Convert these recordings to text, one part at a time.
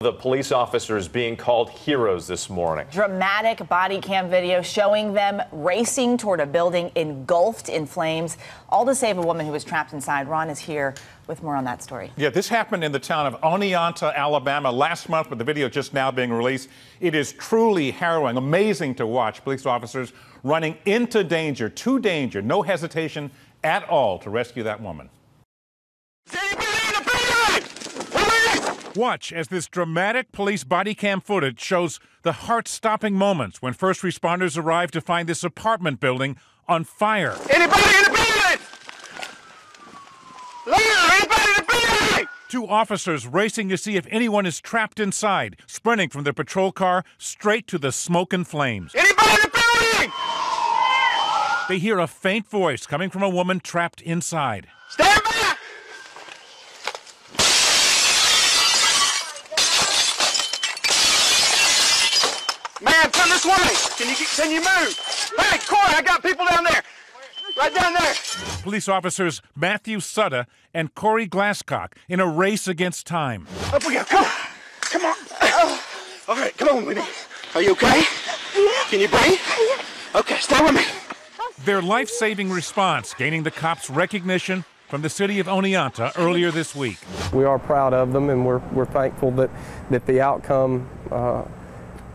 The police officers being called heroes this morning. Dramatic body cam video showing them racing toward a building engulfed in flames, all to save a woman who was trapped inside. Ron is here with more on that story. Yeah, this happened in the town of Oneonta, Alabama last month, with the video just now being released. It is truly harrowing, amazing to watch. Police officers running into danger, to danger, no hesitation at all to rescue that woman. Watch as this dramatic police body cam footage shows the heart stopping moments when first responders arrive to find this apartment building on fire. Anybody in the building? Anybody in the building? Two officers racing to see if anyone is trapped inside, sprinting from their patrol car straight to the smoke and flames. Anybody in the building? They hear a faint voice coming from a woman trapped inside. Stand back! Man, turn this way. Can you can you move? Hey, Corey, I got people down there. Right down there. Police officers Matthew Sutta and Corey Glasscock in a race against time. Up we go. Come on. Come on. All right, come on with me. Are you okay? Can you breathe? Okay, stay with me. Their life saving response gaining the cops' recognition from the city of Oneonta earlier this week. We are proud of them and we're, we're thankful that, that the outcome, uh,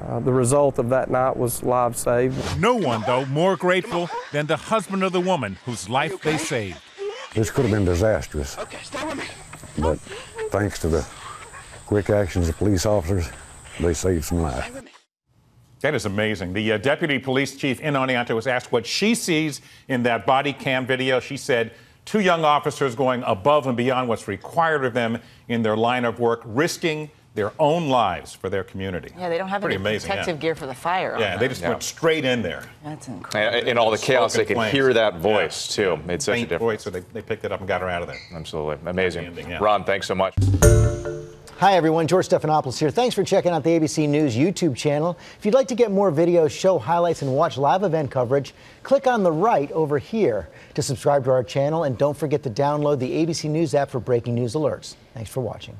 uh, the result of that night was lives saved. No one, though, more grateful than the husband of the woman whose life they saved. This could have been disastrous, Okay, stay with me. but thanks to the quick actions of police officers, they saved some lives. That is amazing. The uh, deputy police chief in Oneonta was asked what she sees in that body cam video. She said, two young officers going above and beyond what's required of them in their line of work, risking their own lives for their community. Yeah, they don't have Pretty any amazing, protective yeah. gear for the fire. on Yeah, they them. just went straight in there. That's incredible. And in all the chaos, they could flames. hear that voice, too. Made such a difference. voice, so they, they picked it up and got her out of there. Absolutely. Amazing. Ending, yeah. Ron, thanks so much. Hi, everyone. George Stephanopoulos here. Thanks for checking out the ABC News YouTube channel. If you'd like to get more videos, show highlights, and watch live event coverage, click on the right over here to subscribe to our channel. And don't forget to download the ABC News app for breaking news alerts. Thanks for watching.